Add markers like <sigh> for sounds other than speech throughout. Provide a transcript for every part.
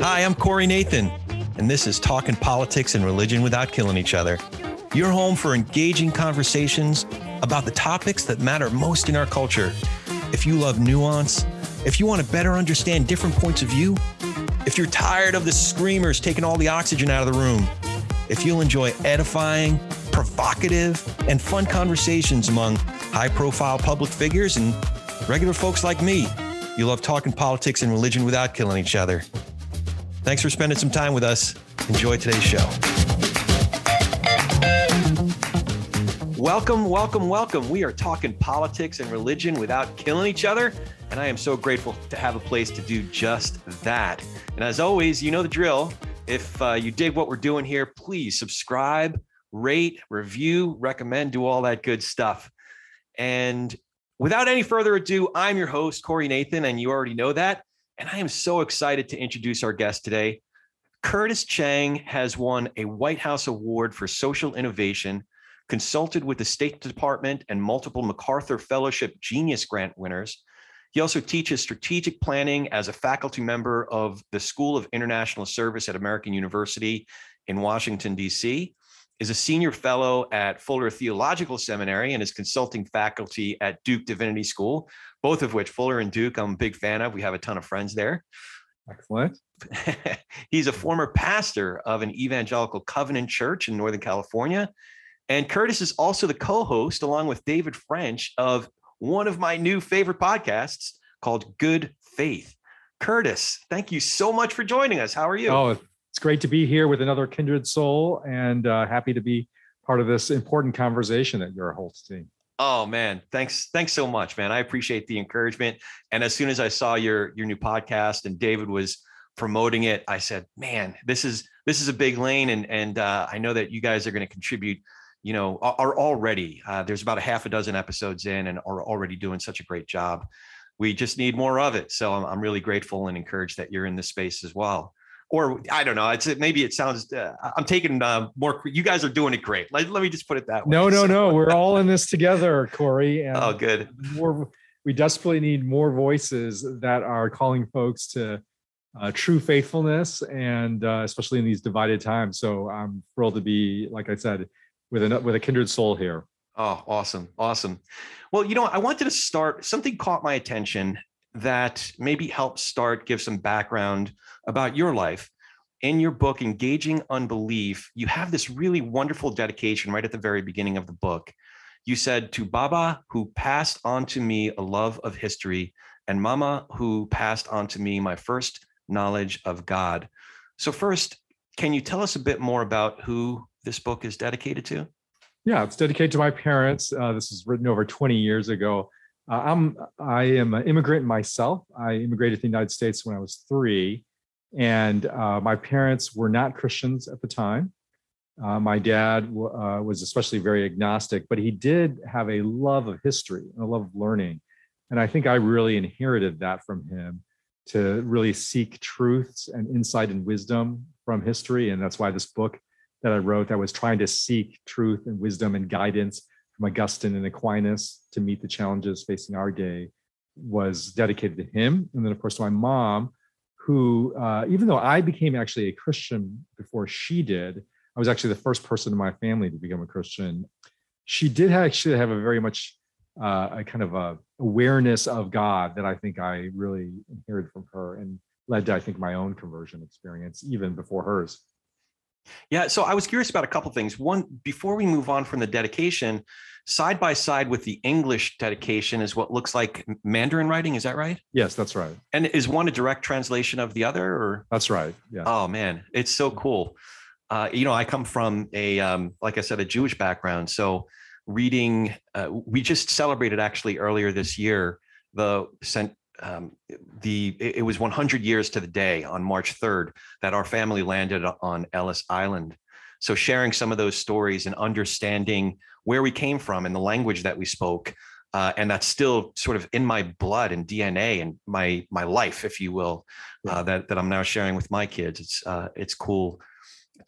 Hi, I'm Corey Nathan, and this is Talking Politics and Religion Without Killing Each Other. Your home for engaging conversations about the topics that matter most in our culture. If you love nuance, if you want to better understand different points of view, if you're tired of the screamers taking all the oxygen out of the room, if you'll enjoy edifying, provocative, and fun conversations among high profile public figures and regular folks like me, you love talking politics and religion without killing each other. Thanks for spending some time with us. Enjoy today's show. Welcome, welcome, welcome. We are talking politics and religion without killing each other. And I am so grateful to have a place to do just that. And as always, you know the drill. If uh, you dig what we're doing here, please subscribe, rate, review, recommend, do all that good stuff. And without any further ado, I'm your host, Corey Nathan, and you already know that. And I am so excited to introduce our guest today. Curtis Chang has won a White House Award for Social Innovation, consulted with the State Department and multiple MacArthur Fellowship Genius Grant winners. He also teaches strategic planning as a faculty member of the School of International Service at American University in Washington, D.C., is a senior fellow at Fuller Theological Seminary and is consulting faculty at Duke Divinity School, both of which, Fuller and Duke, I'm a big fan of. We have a ton of friends there. Excellent. <laughs> He's a former pastor of an evangelical covenant church in Northern California. And Curtis is also the co host, along with David French, of one of my new favorite podcasts called Good Faith. Curtis, thank you so much for joining us. How are you? Oh, it's great to be here with another kindred soul and uh, happy to be part of this important conversation that you're hosting. Oh man, thanks thanks so much, man. I appreciate the encouragement. And as soon as I saw your your new podcast and David was promoting it, I said, "Man, this is this is a big lane and and uh, I know that you guys are going to contribute you know, are already, uh, there's about a half a dozen episodes in and are already doing such a great job. We just need more of it. So I'm, I'm really grateful and encouraged that you're in this space as well. Or I don't know. It's maybe it sounds. Uh, I'm taking uh, more. You guys are doing it great. Let, let me just put it that way. No, no, so. no. We're all in this together, Corey. And oh, good. More. We desperately need more voices that are calling folks to uh, true faithfulness, and uh, especially in these divided times. So I'm thrilled to be, like I said, with a with a kindred soul here. Oh, awesome, awesome. Well, you know, I wanted to start. Something caught my attention that maybe help start give some background about your life. In your book, Engaging Unbelief, you have this really wonderful dedication right at the very beginning of the book. You said, To Baba, who passed on to me a love of history, and Mama, who passed on to me my first knowledge of God. So, first, can you tell us a bit more about who this book is dedicated to? Yeah, it's dedicated to my parents. Uh, this was written over 20 years ago. Uh, I'm I am an immigrant myself. I immigrated to the United States when I was three, and uh, my parents were not Christians at the time. Uh, my dad uh, was especially very agnostic, but he did have a love of history and a love of learning, and I think I really inherited that from him to really seek truths and insight and wisdom from history, and that's why this book that I wrote that was trying to seek truth and wisdom and guidance from Augustine and Aquinas to meet the challenges facing our day was dedicated to him. And then, of course, to my mom, who, uh, even though I became actually a Christian before she did, I was actually the first person in my family to become a Christian. She did actually have a very much uh, a kind of a awareness of God that I think I really inherited from her and led to, I think, my own conversion experience even before hers. Yeah, so I was curious about a couple things. One, before we move on from the dedication, side by side with the English dedication is what looks like Mandarin writing. Is that right? Yes, that's right. And is one a direct translation of the other, or? That's right. Yeah. Oh man, it's so cool. Uh, you know, I come from a, um, like I said, a Jewish background. So reading, uh, we just celebrated actually earlier this year the St um, the it was 100 years to the day on March 3rd that our family landed on Ellis Island. So sharing some of those stories and understanding where we came from and the language that we spoke, uh, and that's still sort of in my blood and DNA and my my life, if you will, uh, that that I'm now sharing with my kids. It's uh, it's cool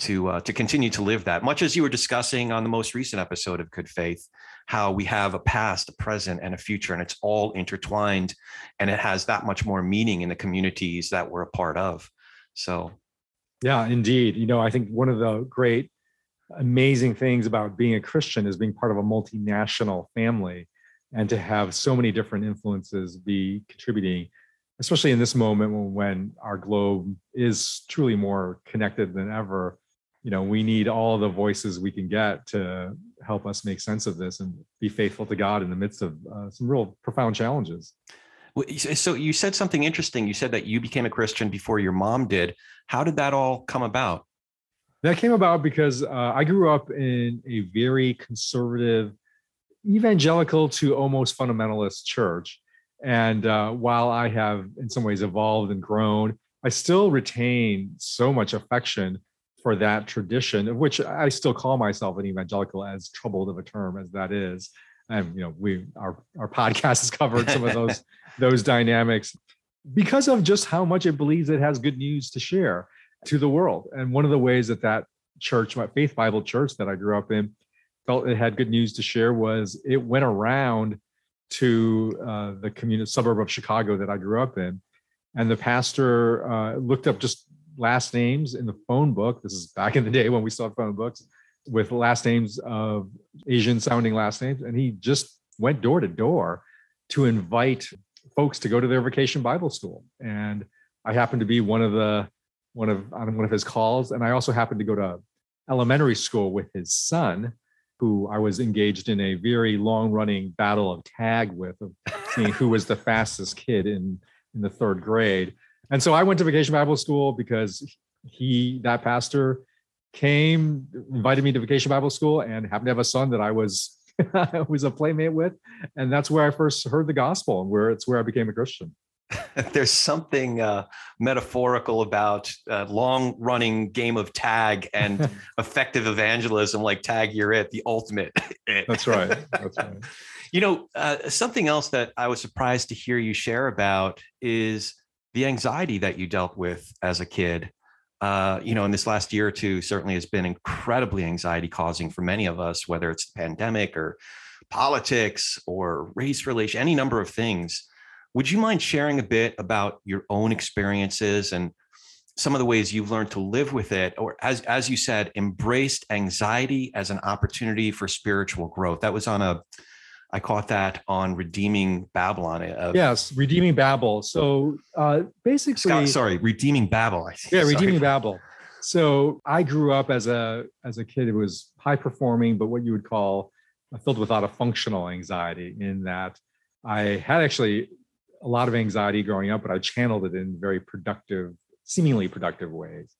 to uh, to continue to live that. Much as you were discussing on the most recent episode of Good Faith, how we have a past, a present, and a future, and it's all intertwined, and it has that much more meaning in the communities that we're a part of. So, yeah, indeed. You know, I think one of the great, amazing things about being a Christian is being part of a multinational family and to have so many different influences be contributing especially in this moment when, our globe is truly more connected than ever you know we need all the voices we can get to help us make sense of this and be faithful to god in the midst of uh, some real profound challenges. So you said something interesting. You said that you became a christian before your mom did. How did that all come about? That came about because uh, i grew up in a very conservative evangelical to almost fundamentalist church. And uh, while I have, in some ways, evolved and grown, I still retain so much affection for that tradition, of which I still call myself an evangelical, as troubled of a term as that is. And you know, we our our podcast has covered some of those <laughs> those dynamics because of just how much it believes it has good news to share to the world. And one of the ways that that church, my Faith Bible Church that I grew up in, felt it had good news to share was it went around to uh, the community suburb of Chicago that I grew up in, and the pastor uh, looked up just last names in the phone book. This is back in the day when we still had phone books with last names of Asian sounding last names, and he just went door to door to invite folks to go to their vacation Bible school. And I happened to be one of the one of on one of his calls, and I also happened to go to elementary school with his son who I was engaged in a very long running battle of tag with, of seeing who was the fastest kid in, in the third grade. And so I went to vacation Bible school because he, that pastor, came, invited me to vacation Bible school and happened to have a son that I was <laughs> I was a playmate with. And that's where I first heard the gospel and where it's where I became a Christian. <laughs> there's something uh, metaphorical about a long running game of tag and <laughs> effective evangelism like tag you're it the ultimate that's right that's right you know uh, something else that i was surprised to hear you share about is the anxiety that you dealt with as a kid uh, you know in this last year or two certainly has been incredibly anxiety causing for many of us whether it's the pandemic or politics or race relation any number of things would you mind sharing a bit about your own experiences and some of the ways you've learned to live with it, or as as you said, embraced anxiety as an opportunity for spiritual growth? That was on a I caught that on Redeeming Babylon. Uh, yes, Redeeming Babel. So uh, basically, Scott, sorry, Redeeming Babel. Yeah, Redeeming Babel. So I grew up as a as a kid. It was high performing, but what you would call filled with a lot of functional anxiety. In that, I had actually a lot of anxiety growing up, but I channeled it in very productive, seemingly productive ways.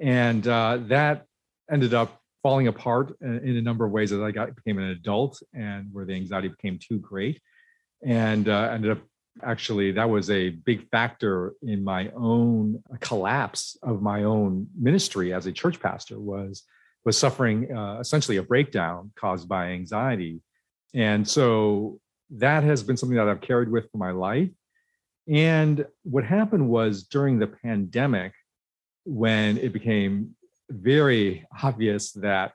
And uh, that ended up falling apart in a number of ways as I got became an adult and where the anxiety became too great. And uh, ended up actually that was a big factor in my own collapse of my own ministry as a church pastor was was suffering uh, essentially a breakdown caused by anxiety and so that has been something that I've carried with for my life. And what happened was during the pandemic, when it became very obvious that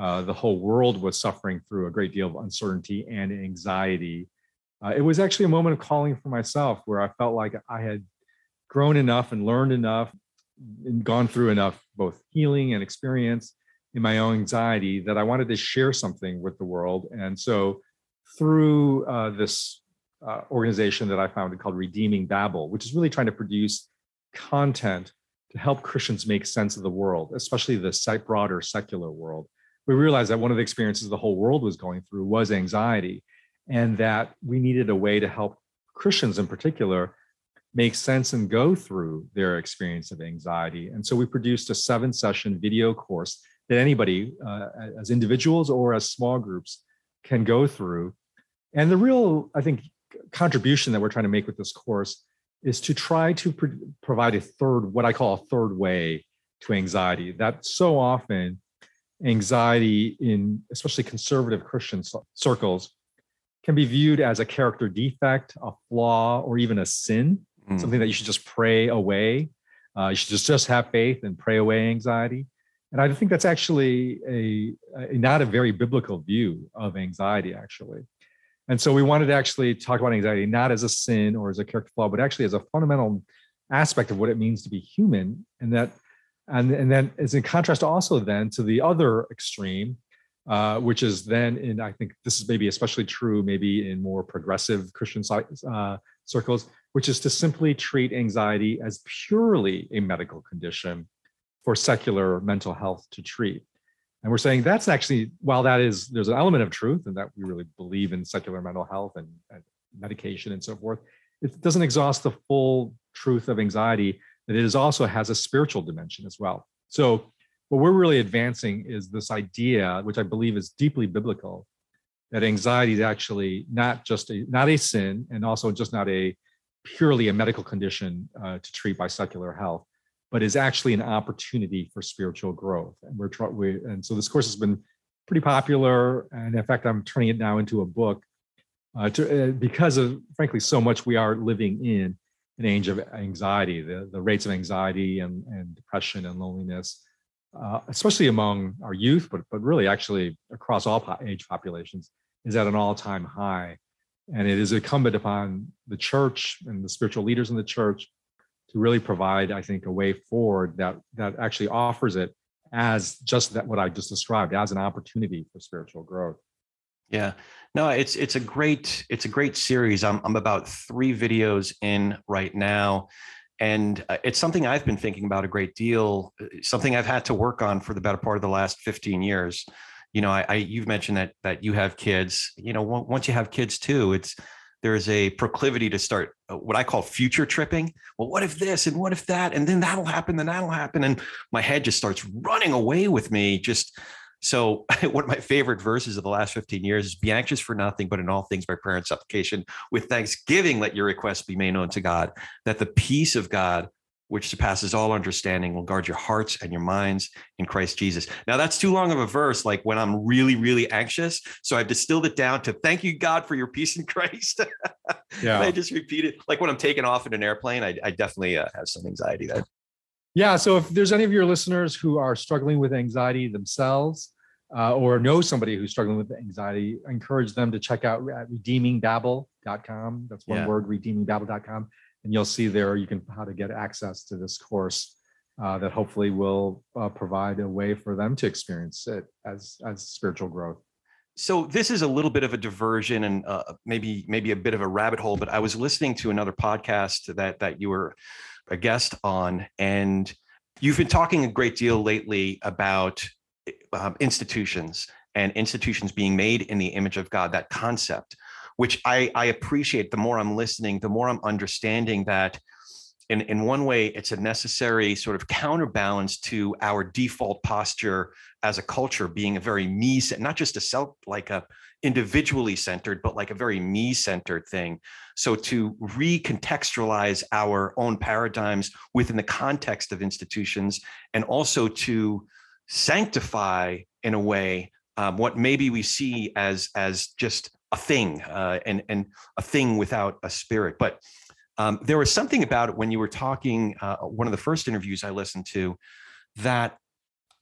uh, the whole world was suffering through a great deal of uncertainty and anxiety, uh, it was actually a moment of calling for myself where I felt like I had grown enough and learned enough and gone through enough both healing and experience in my own anxiety that I wanted to share something with the world. And so through uh, this uh, organization that I founded called Redeeming Babel, which is really trying to produce content to help Christians make sense of the world, especially the broader secular world. We realized that one of the experiences the whole world was going through was anxiety, and that we needed a way to help Christians in particular make sense and go through their experience of anxiety. And so we produced a seven session video course that anybody, uh, as individuals or as small groups, can go through and the real, I think, contribution that we're trying to make with this course is to try to pro- provide a third, what I call a third way to anxiety. That so often anxiety in especially conservative Christian circles can be viewed as a character defect, a flaw, or even a sin, mm. something that you should just pray away. Uh, you should just, just have faith and pray away anxiety. And I think that's actually a, a not a very biblical view of anxiety, actually. And so we wanted to actually talk about anxiety not as a sin or as a character flaw, but actually as a fundamental aspect of what it means to be human. And that, and, and then as in contrast also then to the other extreme, uh, which is then in, I think this is maybe especially true, maybe in more progressive Christian uh, circles, which is to simply treat anxiety as purely a medical condition for secular mental health to treat. And we're saying that's actually, while that is, there's an element of truth and that we really believe in secular mental health and, and medication and so forth, it doesn't exhaust the full truth of anxiety, that it is also has a spiritual dimension as well. So what we're really advancing is this idea, which I believe is deeply biblical, that anxiety is actually not just a not a sin and also just not a purely a medical condition uh, to treat by secular health, but is actually an opportunity for spiritual growth. And we're trying, we, and so this course has been pretty popular. And in fact, I'm turning it now into a book uh, to, uh, because of, frankly, so much we are living in an age of anxiety, the, the rates of anxiety and, and depression and loneliness, uh, especially among our youth, but, but really actually across all po- age populations, is at an all time high. And it is incumbent upon the church and the spiritual leaders in the church to really provide, I think, a way forward that that actually offers it as just that what I just described as an opportunity for spiritual growth. Yeah, no, it's it's a great it's a great series. I'm I'm about three videos in right now, and uh, it's something I've been thinking about a great deal. Uh, something I've had to work on for the better part of the last 15 years. You know, I, I you've mentioned that that you have kids. You know, once you have kids too, it's there's a proclivity to start uh, what I call future tripping. Well, what if this and what if that? And then that'll happen, then that'll happen. And my head just starts running away with me. Just so, <laughs> one of my favorite verses of the last 15 years is be anxious for nothing, but in all things by prayer and supplication, with thanksgiving, let your requests be made known to God, that the peace of God, which surpasses all understanding, will guard your hearts and your minds in Christ Jesus. Now, that's too long of a verse, like when I'm really, really anxious. So I've distilled it down to thank you, God, for your peace in Christ. <laughs> yeah. I just repeat it. Like when I'm taking off in an airplane, I, I definitely uh, have some anxiety there. Yeah. So if there's any of your listeners who are struggling with anxiety themselves, uh, or know somebody who's struggling with anxiety, I encourage them to check out redeemingbabel.com. That's one yeah. word, redeemingbabel.com and you'll see there you can how to get access to this course uh, that hopefully will uh, provide a way for them to experience it as as spiritual growth. So this is a little bit of a diversion and uh, maybe maybe a bit of a rabbit hole but i was listening to another podcast that that you were a guest on and you've been talking a great deal lately about um, institutions and institutions being made in the image of god that concept which I, I appreciate the more I'm listening, the more I'm understanding that in, in one way, it's a necessary sort of counterbalance to our default posture as a culture being a very me, not just a self, like a individually centered, but like a very me centered thing. So to recontextualize our own paradigms within the context of institutions and also to sanctify in a way um, what maybe we see as as just a thing uh, and and a thing without a spirit. But um, there was something about it when you were talking. Uh, one of the first interviews I listened to that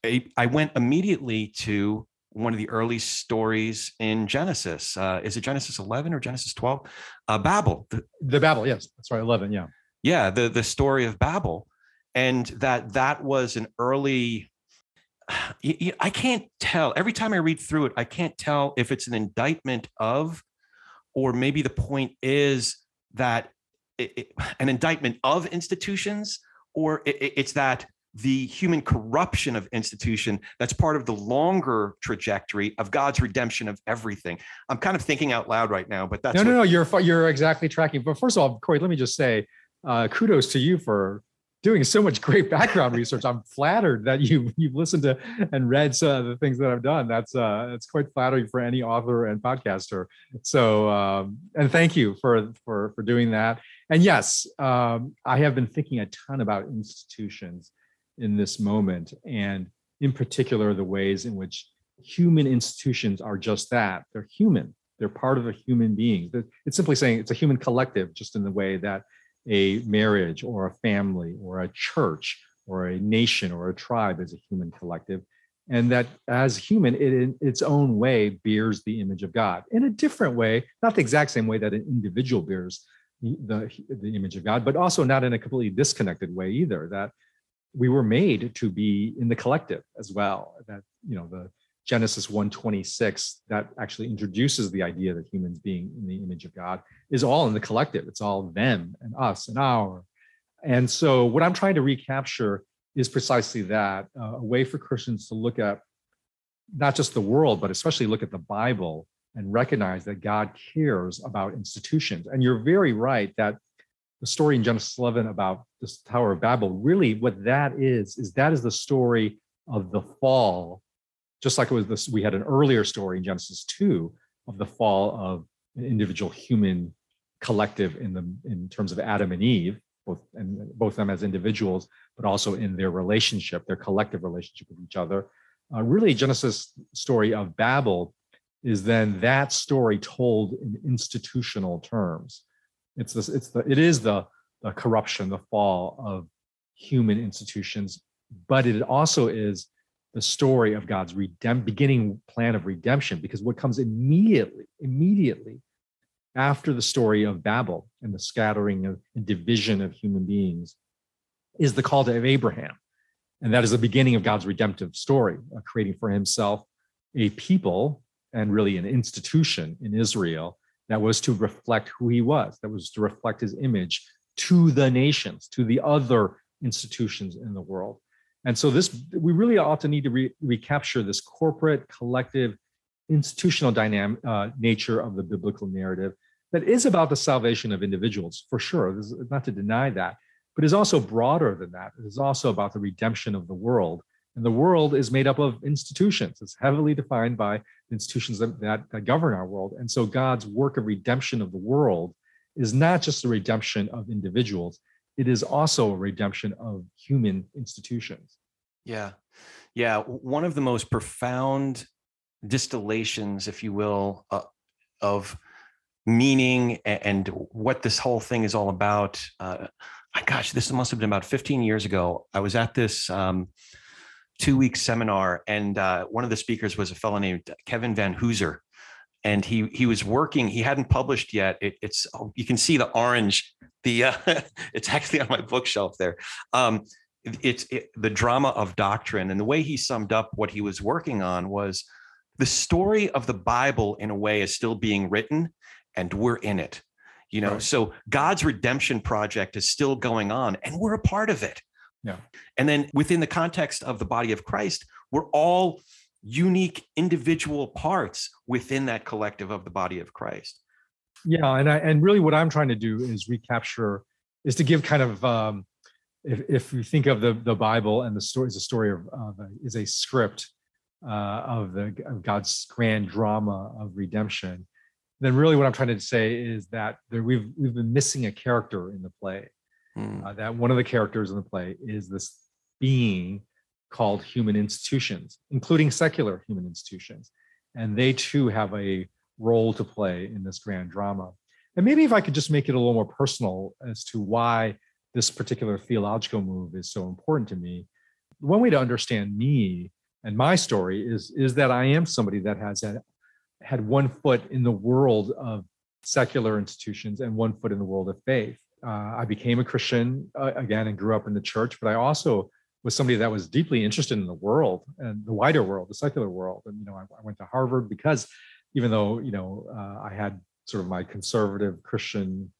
I, I, went immediately to one of the early stories in Genesis. Uh, is it Genesis 11 or Genesis 12? Uh, Babel. The, the Babel, yes, that's right, 11. Yeah, yeah, the the story of Babel, and that that was an early <sighs> I can't tell. Every time I read through it, I can't tell if it's an indictment of, or maybe the point is that it, it, an indictment of institutions, or it, it's that the human corruption of institution that's part of the longer trajectory of God's redemption of everything. I'm kind of thinking out loud right now, but that's no, no, no. You're you're exactly tracking. But first of all, Corey, let me just say, uh, kudos to you for doing so much great background research. I'm flattered that you you've listened to and read some of the things that I've done. That's uh that's quite flattering for any author and podcaster. So um, and thank you for for for doing that. And yes, um, I have been thinking a ton about institutions in this moment, and in particular the ways in which human institutions are just that. They're human. They're part of a human being. It's simply saying it's a human collective, just in the way that a marriage or a family or a church or a nation or a tribe as a human collective. And that as human, it in its own way bears the image of God in a different way, not the exact same way that an individual bears the, the image of God, but also not in a completely disconnected way either. That we were made to be in the collective as well. That, you know, the Genesis 126 that actually introduces the idea that humans being in the image of God is all in the collective. It's all them and us and our. And so what I'm trying to recapture is precisely that uh, a way for Christians to look at not just the world, but especially look at the Bible and recognize that God cares about institutions. And you're very right that the story in Genesis 11 about the Tower of Babel, really what that is, is that is the story of the fall. Just like it was this, we had an earlier story in Genesis 2 of the fall of an individual human collective in the in terms of Adam and Eve, both and both them as individuals, but also in their relationship, their collective relationship with each other. Uh, really, Genesis story of Babel is then that story told in institutional terms. It's this, it's the, it is the, the corruption, the fall of human institutions, but it also is the story of God's redemp- beginning plan of redemption. Because what comes immediately, immediately after the story of Babel and the scattering of, and division of human beings is the call to Abraham. And that is the beginning of God's redemptive story, uh, creating for himself a people and really an institution in Israel that was to reflect who he was, that was to reflect his image to the nations, to the other institutions in the world. And so this we really ought to need to re- recapture this corporate, collective, institutional dynamic uh, nature of the biblical narrative that is about the salvation of individuals, for sure. This is not to deny that, but is also broader than that. It is also about the redemption of the world. And the world is made up of institutions. It's heavily defined by institutions that, that, that govern our world. And so God's work of redemption of the world is not just the redemption of individuals, it is also a redemption of human institutions. Yeah. Yeah. One of the most profound distillations, if you will, uh, of meaning and, what this whole thing is all about. Uh, gosh, this must have been about 15 years ago. I was at this um, two week seminar, and uh, one of the speakers was a fellow named Kevin Vanhoozer, and he he was working. He hadn't published yet. It, it's oh, you can see the orange. The uh, <laughs> it's actually on my bookshelf there. Um, it, it's it, the drama of doctrine, and the way he summed up what he was working on was the story of the Bible in a way is still being written, and we're in it. You know, right. so God's redemption project is still going on, and we're a part of it. Yeah. And then within the context of the body of Christ, we're all unique individual parts within that collective of the body of Christ. Yeah, and I and really what I'm trying to do is recapture is to give kind of um, if if you think of the the Bible and the story is a story of, of a, is a script uh, of the of God's grand drama of redemption, then really what I'm trying to say is that there, we've we've been missing a character in the play mm. uh, that one of the characters in the play is this being called human institutions, including secular human institutions. And they too have a role to play in this grand drama. And maybe if I could just make it a little more personal as to why this particular theological move is so important to me. One way to understand me and my story is, is that I am somebody that has had, had one foot in the world of secular institutions and one foot in the world of faith uh, I became a Christian uh, again and grew up in the church, but I also was somebody that was deeply interested in the world and the wider world, the secular world. And you know, I, I went to Harvard because even though you know uh, I had sort of my conservative Christian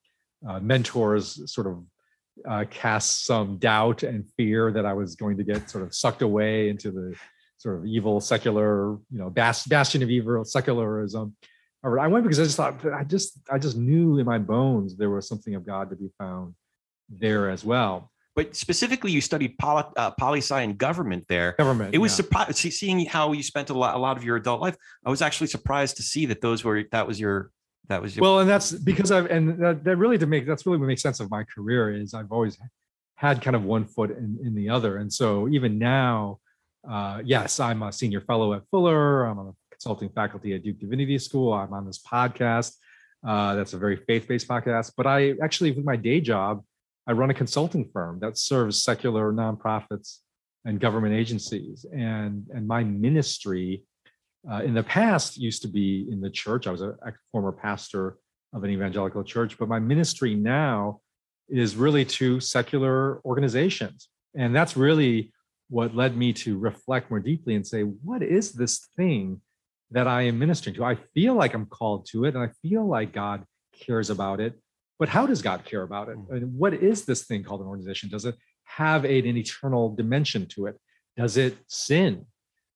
uh, mentors sort of uh, cast some doubt and fear that I was going to get sort of sucked away into the sort of evil secular, you know, bast- bastion of evil secularism. I went because I just thought I just I just knew in my bones there was something of God to be found there as well. But specifically, you studied poli, uh, poli sci and government there. Government. It was yeah. surprised seeing how you spent a lot, a lot of your adult life. I was actually surprised to see that those were that was your that was your. Well, and that's because I've and that, that really to make that's really what makes sense of my career is I've always had kind of one foot in, in the other, and so even now, uh, yes, I'm a senior fellow at Fuller. I'm a consulting faculty at Duke Divinity School. I'm on this podcast. Uh, that's a very faith-based podcast. But I actually, with my day job, I run a consulting firm that serves secular nonprofits and government agencies. And, and my ministry uh, in the past used to be in the church. I was a, a former pastor of an evangelical church, but my ministry now is really to secular organizations. And that's really what led me to reflect more deeply and say, what is this thing that I am ministering to? I feel like I'm called to it and I feel like God cares about it. But how does God care about it? Hmm. And what is this thing called an organization? Does it have an eternal dimension to it? Does it sin?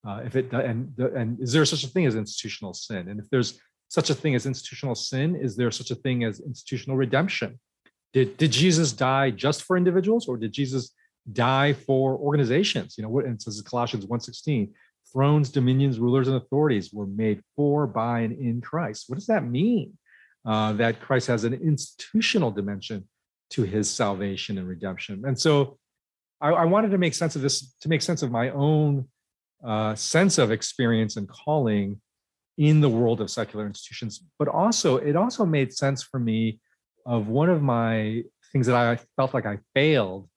Uh, if it and and is there such a thing as institutional sin? And if there's such a thing as institutional sin, is there such a thing as institutional redemption? Did did Jesus die just for individuals, or did Jesus die for organizations? You know, what and it says Colossians 1:16, thrones, dominions, rulers, and authorities were made for, by, and in Christ. What does that mean? Uh, that Christ has an institutional dimension to his salvation and redemption. And so I, I wanted to make sense of this, to make sense of my own uh, sense of experience and calling in the world of secular institutions, but also it also made sense for me of one of my things that I felt like I failed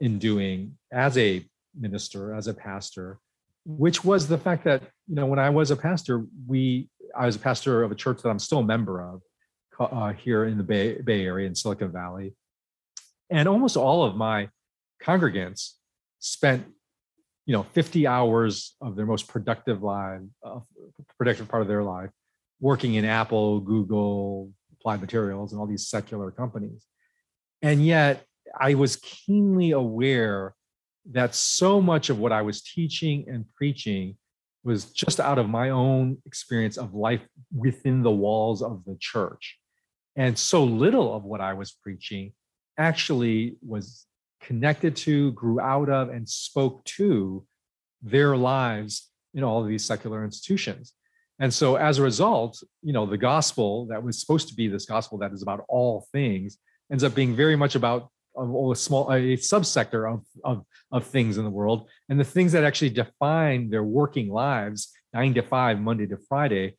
in doing as a minister, as a pastor, which was the fact that you know when I was a pastor, we I was a pastor of a church that I'm still a member of uh, here in the Bay Bay Area in Silicon Valley, and almost all of my congregants spent you know 50 hours of their most productive life uh, productive part of their life working in apple google applied materials and all these secular companies. And yet i was keenly aware that so much of what i was teaching and preaching was just out of my own experience of life within the walls of the church and so little of what i was preaching actually was connected to, grew out of, and spoke to their lives in all of these secular institutions. And so as a result, you know, the gospel that was supposed to be this gospel that is about all things ends up being very much about um, a, a small a subsector of, of, of things in the world. And the things that actually define their working lives, nine to five, Monday to Friday,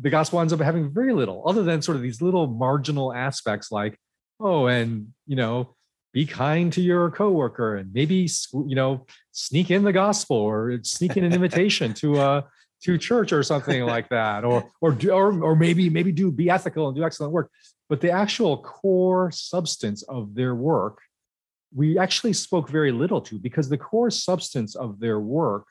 the gospel ends up having very little other than sort of these little marginal aspects like, oh, and you know, be kind to your coworker and maybe you know sneak in the gospel or sneak in an invitation to uh to church or something like that or or or or maybe maybe do be ethical and do excellent work. But the actual core substance of their work we actually spoke very little to because the core substance of their work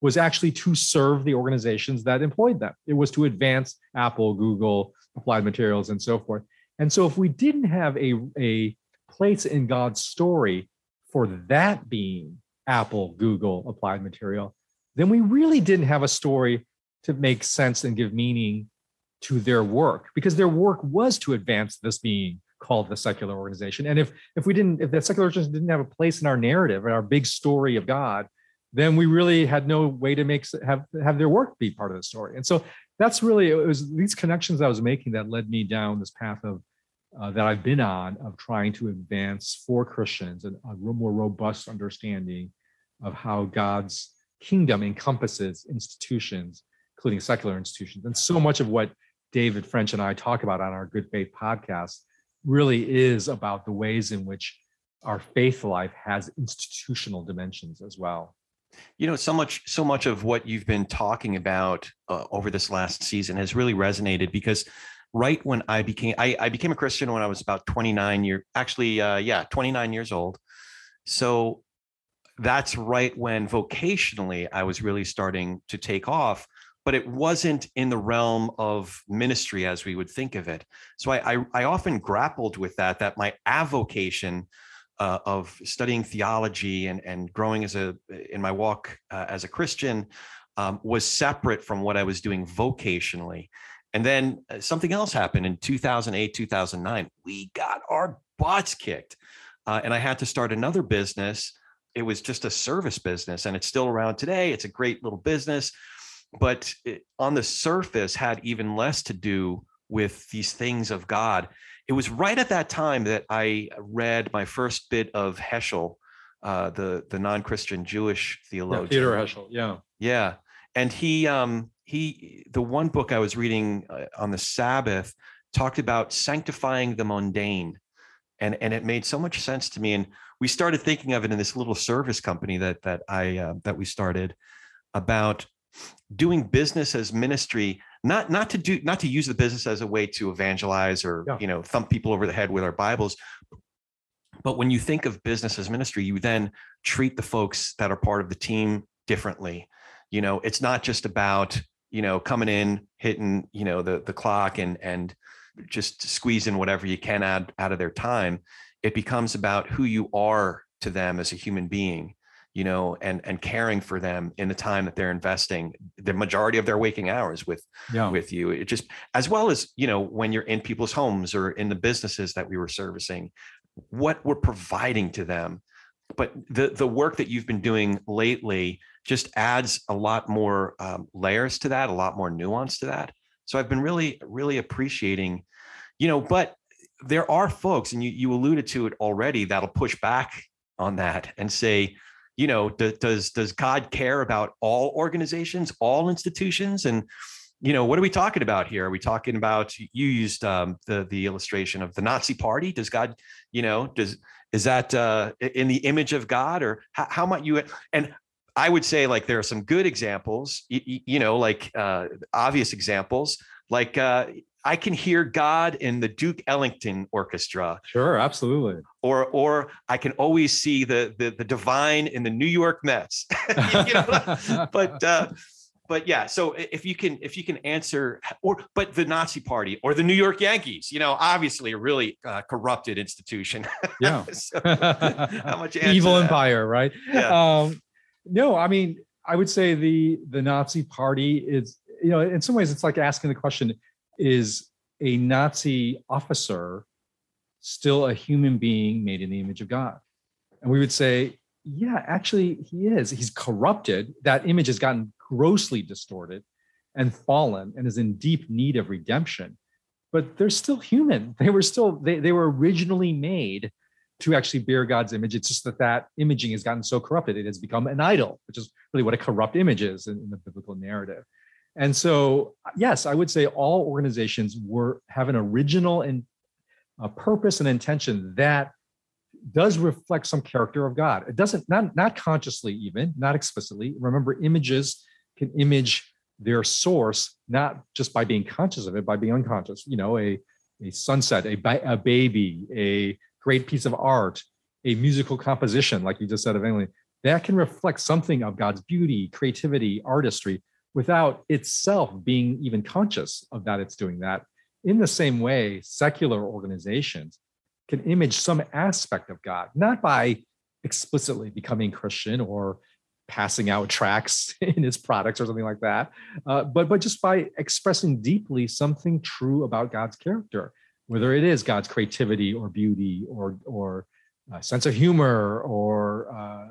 was actually to serve the organizations that employed them it was to advance apple google applied materials and so forth and so if we didn't have a a place in God's story for that being Apple, Google, applied material, then we really didn't have a story to make sense and give meaning to their work because their work was to advance this being called the secular organization. And if if we didn't, if that secular organization didn't have a place in our narrative and our big story of God, then we really had no way to make have have their work be part of the story. And so that's really it was these connections I was making that led me down this path of uh, that I've been on of trying to advance for Christians and a more robust understanding of how God's kingdom encompasses institutions, including secular institutions. And so much of what David French and I talk about on our Good Faith podcast really is about the ways in which our faith life has institutional dimensions as well. You know, so much, so much of what you've been talking about uh, over this last season has really resonated because right when I became I, I became a Christian when I was about 29 years actually uh, yeah 29 years old. So that's right when vocationally I was really starting to take off, but it wasn't in the realm of ministry as we would think of it. So I I, I often grappled with that that my avocation uh, of studying theology and and growing as a in my walk uh, as a Christian um, was separate from what I was doing vocationally. And then uh, something else happened in 2008, 2009. We got our butts kicked. Uh, and I had to start another business. It was just a service business, and it's still around today. It's a great little business, but it, on the surface, had even less to do with these things of God. It was right at that time that I read my first bit of Heschel, uh, the the non-Christian Jewish theologian. Yeah, Peter Heschel, yeah, yeah, and he um, he the one book i was reading uh, on the sabbath talked about sanctifying the mundane and and it made so much sense to me and we started thinking of it in this little service company that that i uh, that we started about doing business as ministry not not to do not to use the business as a way to evangelize or Yeah. you know thump people over the head with our bibles but when you think of business as ministry you then treat the folks that are part of the team differently. You know it's not just about you know coming in hitting you know the the clock and and just squeezing whatever you can out out of their time. It becomes about who you are to them as a human being you know and and caring for them in the time that they're investing the majority of their waking hours with Yeah. with you. It just as well as you know when you're in people's homes or in the businesses that we were servicing what we're providing to them. But the the work that you've been doing lately just adds a lot more um, layers to that a lot more nuance to that. So i've been really really appreciating you know but there are folks and you you alluded to it already that'll push back on that and say you know do, does does god care about all organizations all institutions? And you know what are we talking about here? Are we talking about you used um, the the illustration of the nazi party. Does god you know does is that uh, in the image of god or how, how might you and i would say like there are some good examples you, you know like uh, obvious examples like uh, i can hear god in the duke ellington orchestra Sure, absolutely. or or I can always see the the, the divine in the New York Mets. <laughs> <laughs> But uh, but yeah, so if you can if you can answer or but the Nazi Party or the New York Yankees, you know, obviously a really uh, corrupted institution. <laughs> yeah. So, how much Evil empire, right? Yeah. Um, no, I mean, I would say the the Nazi Party is, you know, in some ways, it's like asking the question: Is a Nazi officer still a human being made in the image of God? And we would say, yeah, actually, he is. He's corrupted. That image has gotten grossly distorted and fallen and is in deep need of redemption. But they're still human. <laughs> They were still, they, they were originally made to actually bear God's image. It's just that that imaging has gotten so corrupted, it has become an idol, which is really what a corrupt image is in, in the biblical narrative. And so, uh, yes, I would say all organizations were have an original and a purpose and intention that does reflect some character of God. It doesn't not not consciously even, not explicitly. Remember, images can image their source not just by being conscious of it, by being unconscious. You know, a a sunset, a, a baby, a great piece of art, a musical composition, like you just said of Emily, that can reflect something of God's beauty, creativity, artistry, without itself being even conscious of that it's doing that. In the same way, secular organizations can image some aspect of God, not by explicitly becoming Christian or passing out tracts <laughs> in his products or something like that, uh, but but just by expressing deeply something true about God's character, whether it is God's creativity or beauty or or uh, sense of humor or uh,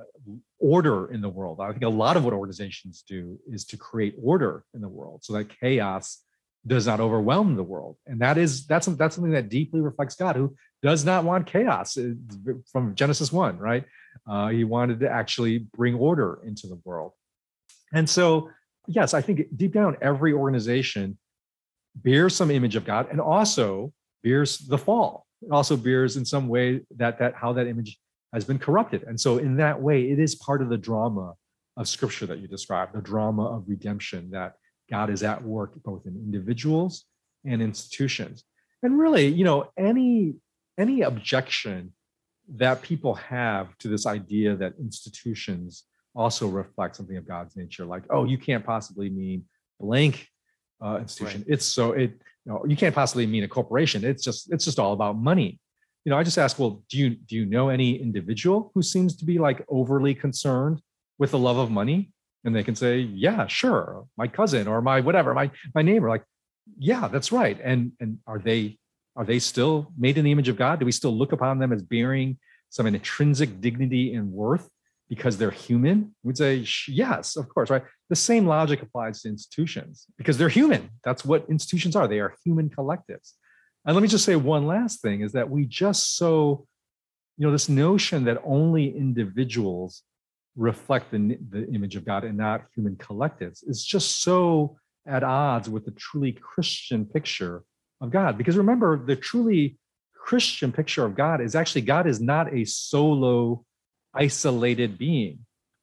order in the world. I think a lot of what organizations do is to create order in the world so that chaos does not overwhelm the world, and that is that's that's something that deeply reflects God, who does not want chaos from Genesis one, right? Uh, he wanted to actually bring order into the world, and so yes, I think deep down every organization bears some image of God, and also bears the fall. It also bears in some way that that how that image has been corrupted, and so in that way, it is part of the drama of Scripture that you described, the drama of redemption that God is at work both in individuals and institutions. And really, you know, any any objection that people have to this idea that institutions also reflect something of God's nature, like, oh, you can't possibly mean blank uh, institution. It's so it you know you can't possibly mean a corporation. It's just it's just all about money. You know, I just ask, well, do you do you know any individual who seems to be like overly concerned with the love of money? And they can say, yeah, sure, my cousin or my whatever, my my neighbor. Like, yeah, that's right. And and are they are they still made in the image of God? Do we still look upon them as bearing some intrinsic dignity and worth because they're human? We'd say yes, of course, right? The same logic applies to institutions because they're human. That's what institutions are. They are human collectives. And let me just say one last thing is that we just so, you know, this notion that only individuals reflect the, the image of God and not human collectives is just so at odds with the truly Christian picture of God. Because remember, the truly Christian picture of God is actually God is not a solo, isolated being.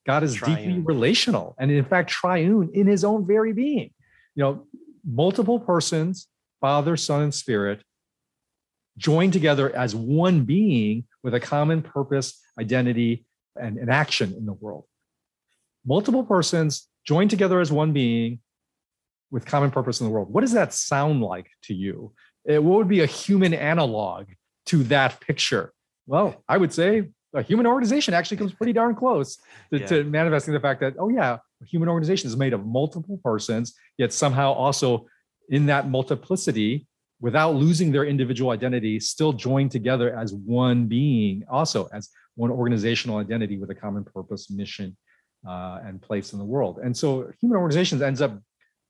God is triune. deeply relational and in fact triune in his own very being. You know, multiple persons, Father, Son, and Spirit, joined together as one being with a common purpose, identity, and, and action in the world. Multiple persons joined together as one being with common purpose in the world. What does that sound like to you? It, what would be a human analog to that picture? Well, I would say a human organization actually comes pretty darn close to, yeah. to, manifesting the fact that, oh, yeah, a human organization is made of multiple persons, yet somehow also in that multiplicity, without losing their individual identity, still joined together as one being, also as one organizational identity with a common purpose, mission, uh, and place in the world. And so human organizations ends up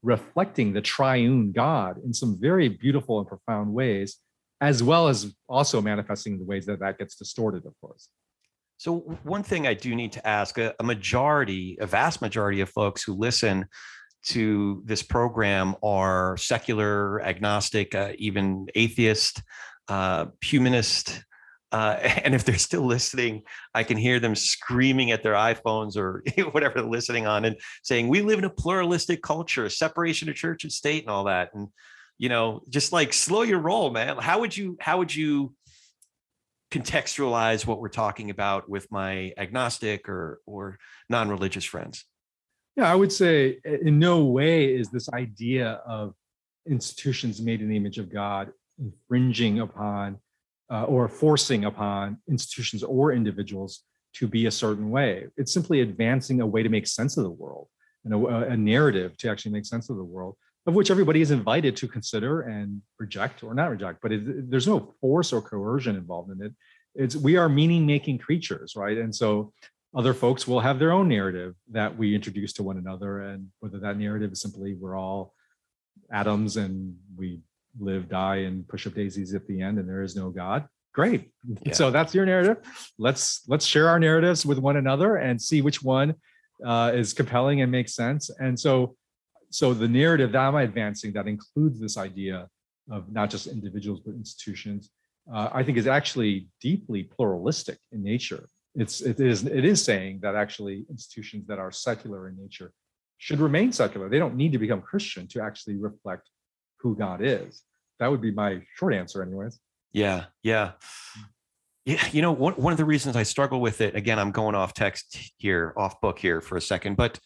reflecting the triune God in some very beautiful and profound ways, as well as also manifesting the ways that that gets distorted, of course. So one thing I do need to ask: a, a majority, a vast majority of folks who listen to this program are secular, agnostic, uh, even atheist, uh, humanist. Uh, <laughs> and if they're still listening, I can hear them screaming at their iPhones or <laughs> whatever they're listening on and saying, We live in a pluralistic culture, separation of church and state, and all that. And, you know, just like slow your roll, man. How would you, how would you contextualize what we're talking about with my agnostic or or non-religious friends? Yeah, I would say in no way is this idea of institutions made in the image of God infringing upon uh, or forcing upon institutions or individuals to be a certain way. It's simply advancing a way to make sense of the world and a, a narrative to actually make sense of the world, of which everybody is invited to consider and reject or not reject. But it, there's no force or coercion involved in it. It's we are meaning making creatures, right? And so other folks will have their own narrative that we introduce to one another. And whether that narrative is simply we're all atoms and we live die and push up daisies at the end and there is no god. Great. Yeah. so that's your narrative. Let's let's share our narratives with one another and see which one uh, is compelling and makes sense. And so so the narrative that i'm advancing that includes this idea of not just individuals but institutions uh, i think is actually deeply pluralistic in nature it's it is it is saying that actually institutions that are secular in nature should remain secular. They don't need to become Christian to actually reflect who God is. That would be my short answer, anyways. Yeah, yeah. Yeah, you know, one, one of the reasons I struggle with it, again, I'm going off text here, off book here for a second, but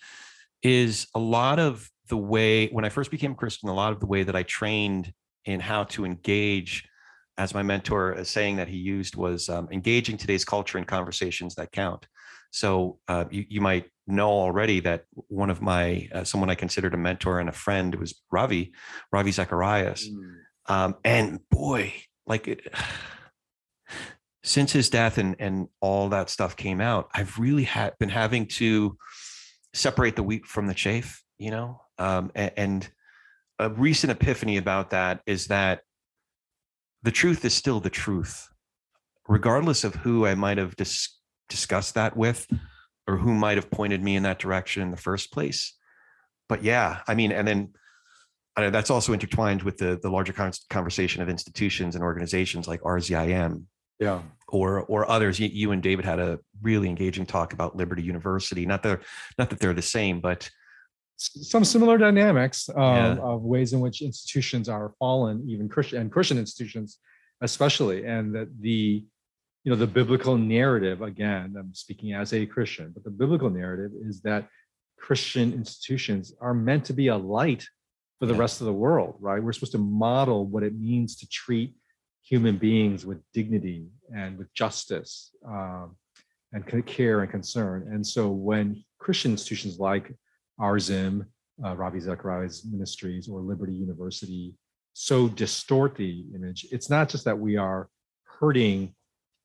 is a lot of the way, when I first became Christian, a lot of the way that I trained in how to engage as my mentor, a saying that he used was um, engaging today's culture in conversations that count. So uh, you, you might know already that one of my, uh, someone I considered a mentor and a friend was Ravi, Ravi Zacharias. Mm. Um, and boy, like it, <sighs> since his death and, and all that stuff came out, I've really had been having to separate the wheat from the chaff, you know? Um, and, and a recent epiphany about that is that the truth is still the truth, regardless of who I might have dis- discussed that with or who might have pointed me in that direction in the first place. But yeah, I mean, and then I know that's also intertwined with the the larger conversation of institutions and organizations like RZIM, yeah, or or others. You, you, and David had a really engaging talk about Liberty University. Not that not that they're the same, but some similar dynamics um, yeah. of ways in which institutions are fallen, even Christian and Christian institutions, especially, and that the you know the biblical narrative again i'm speaking as a christian but the biblical narrative is that christian institutions are meant to be a light for the yeah. rest of the world right we're supposed to model what it means to treat human beings with dignity and with justice um, and care and concern and so when christian institutions like RZIM, uh, Ravi Zacharias Ministries, or Liberty University so distort the image. It's not just that we are hurting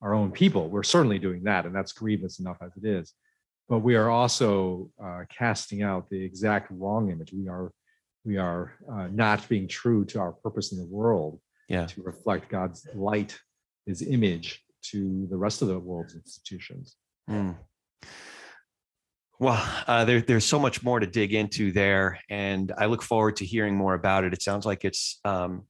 our own people. We're certainly doing that, and that's grievous enough as it is. But we are also uh, casting out the exact wrong image. We are we are uh, not being true to our purpose in the world yeah. to reflect God's light, His image to the rest of the world's institutions. Mm. Well, uh, there, there's so much more to dig into there, and I look forward to hearing more about it. It sounds like it's um,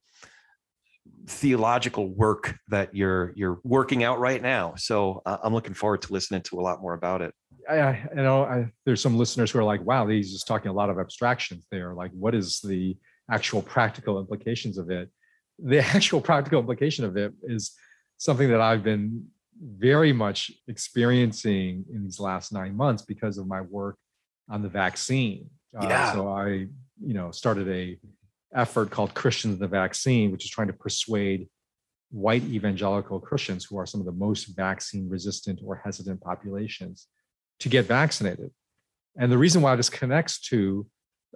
theological work that you're you're working out right now. So uh, I'm looking forward to listening to a lot more about it. I, I you know I, there's some listeners who are like, wow, he's just talking a lot of abstractions there. Like, what is the actual practical implications of it? The <laughs> actual practical implication of it is something that I've been very much experiencing in these last nine months because of my work on the vaccine. Uh, yeah. Uh, so I, you know, started a effort called Christians the Vaccine, which is trying to persuade white evangelical Christians who are some of the most vaccine resistant or hesitant populations to get vaccinated. And the reason why this connects to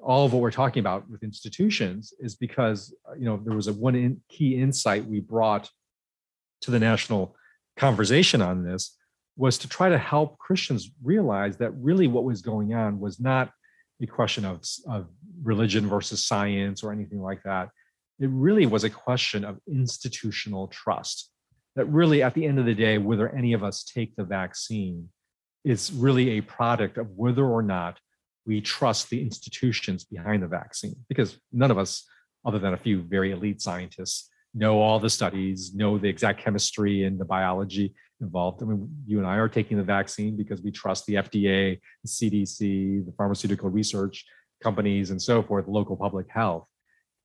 all of what we're talking about with institutions is because you know there was a one in, key insight we brought to the national conversation on this was to try to help Christians realize that really what was going on was not a question of, of religion versus science or anything like that. It really was a question of institutional trust. That really, at the end of the day, whether any of us take the vaccine is really a product of whether or not we trust the institutions behind the vaccine. Because none of us, other than a few very elite scientists, know all the studies, know the exact chemistry and the biology involved. I mean, you and I are taking the vaccine because we trust the FDA, the CDC, the pharmaceutical research companies, and so forth, local public health.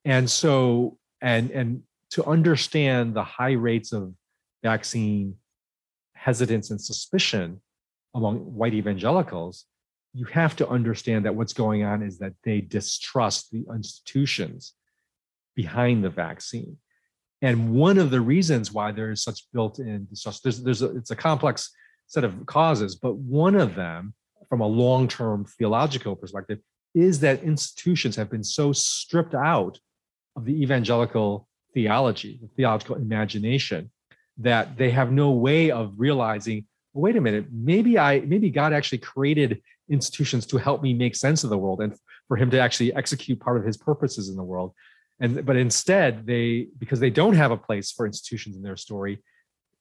And so, and and to understand the high rates of vaccine hesitance and suspicion among white evangelicals, you have to understand that what's going on is that they distrust the institutions behind the vaccine. And one of the reasons why there is such built-in distrust, there's, there's a, it's a complex set of causes, but one of them, from a long-term theological perspective, is that institutions have been so stripped out of the evangelical theology, the theological imagination, that they have no way of realizing, well, wait a minute, maybe I, maybe God actually created institutions to help me make sense of the world and for him to actually execute part of his purposes in the world and but instead they because they don't have a place for institutions in their story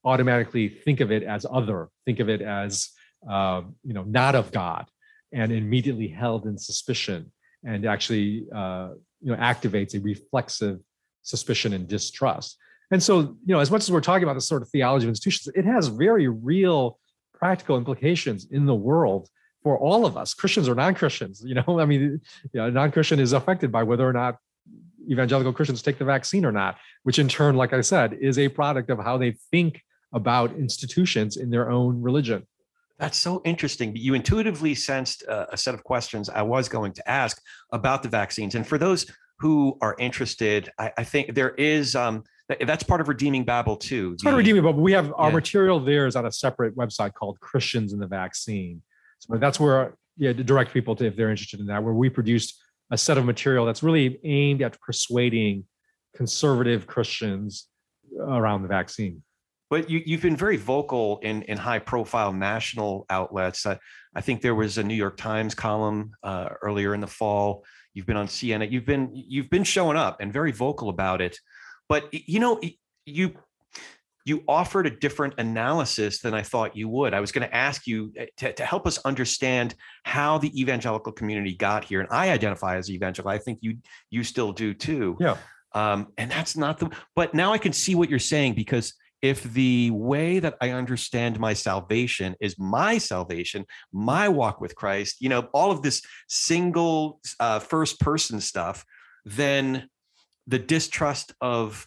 automatically think of it as other think of it as uh, you know not of god and immediately held in suspicion and actually uh, you know activates a reflexive suspicion and distrust. And so you know as much as we're talking about this sort of theology of institutions it has very real practical implications in the world for all of us christians or non-christians you know? <laughs> I mean you know, non-christian is affected by whether or not evangelical Christians take the vaccine or not, which in turn, like I said, is a product of how they think about institutions in their own religion. That's so interesting. You intuitively sensed uh, a set of questions I was going to ask about the vaccines. And for those who are interested, I, I think there is um, that's part of Redeeming Babel too. It's part of Redeeming Babel. We have our yeah. material there is on a separate website called Christians and the Vaccine. So that's where yeah, to direct people to if they're interested in that, where we produced a set of material that's really aimed at persuading conservative Christians around the vaccine. But you, have been very vocal in, in high profile national outlets. I, I think there was a New York Times column uh, earlier in the fall. You've been on CNN. You've been you've been showing up and very vocal about it. But you know, you you offered a different analysis than I thought you would. I was going to ask you eh, to, to help us understand how the evangelical community got here. And I identify as evangelical. I think you you still do too. Yeah. Um, and that's not the but now I can see what you're saying because if the way that I understand my salvation is my salvation, my walk with Christ, you know, all of this single uh, first person stuff, then the distrust of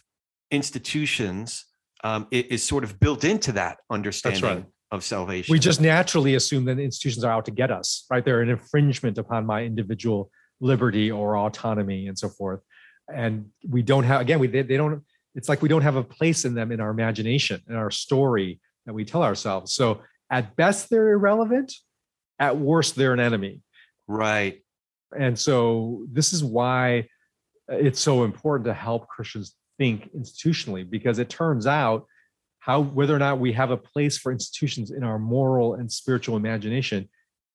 institutions um, is sort of built into that understanding right. of salvation. We just naturally assume that institutions are out to get us, right? They're an infringement upon my individual liberty or autonomy and so forth. And we don't have, again, we, they, they don't, it's like we don't have a place in them in our imagination, in our story that we tell ourselves. So at best, they're irrelevant. At worst, they're an enemy. Right. And so this is why it's so important to help Christians think institutionally because it turns out how whether or not we have a place for institutions in our moral and spiritual imagination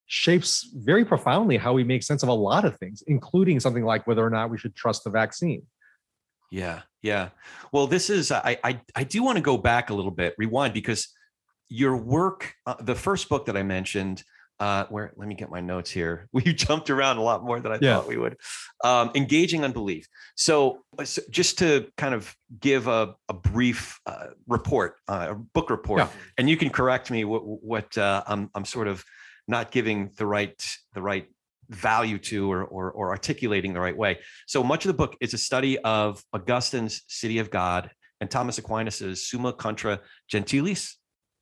shapes very profoundly how we make sense of a lot of things including something like whether or not we should trust the vaccine. Yeah yeah. Well this is i i, I do want to go back a little bit rewind because your work uh, the first book that i mentioned uh, where let me get my notes here. <laughs> We jumped around a lot more than I Yeah. thought we would. Um, engaging unbelief. So, so just to kind of give a, a brief uh, report, uh, a book report, Yeah. and you can correct me what, what uh, I'm, I'm sort of not giving the right the right value to or, or or articulating the right way. So much of the book is a study of Augustine's City of God and Thomas Aquinas's Summa Contra Gentiles.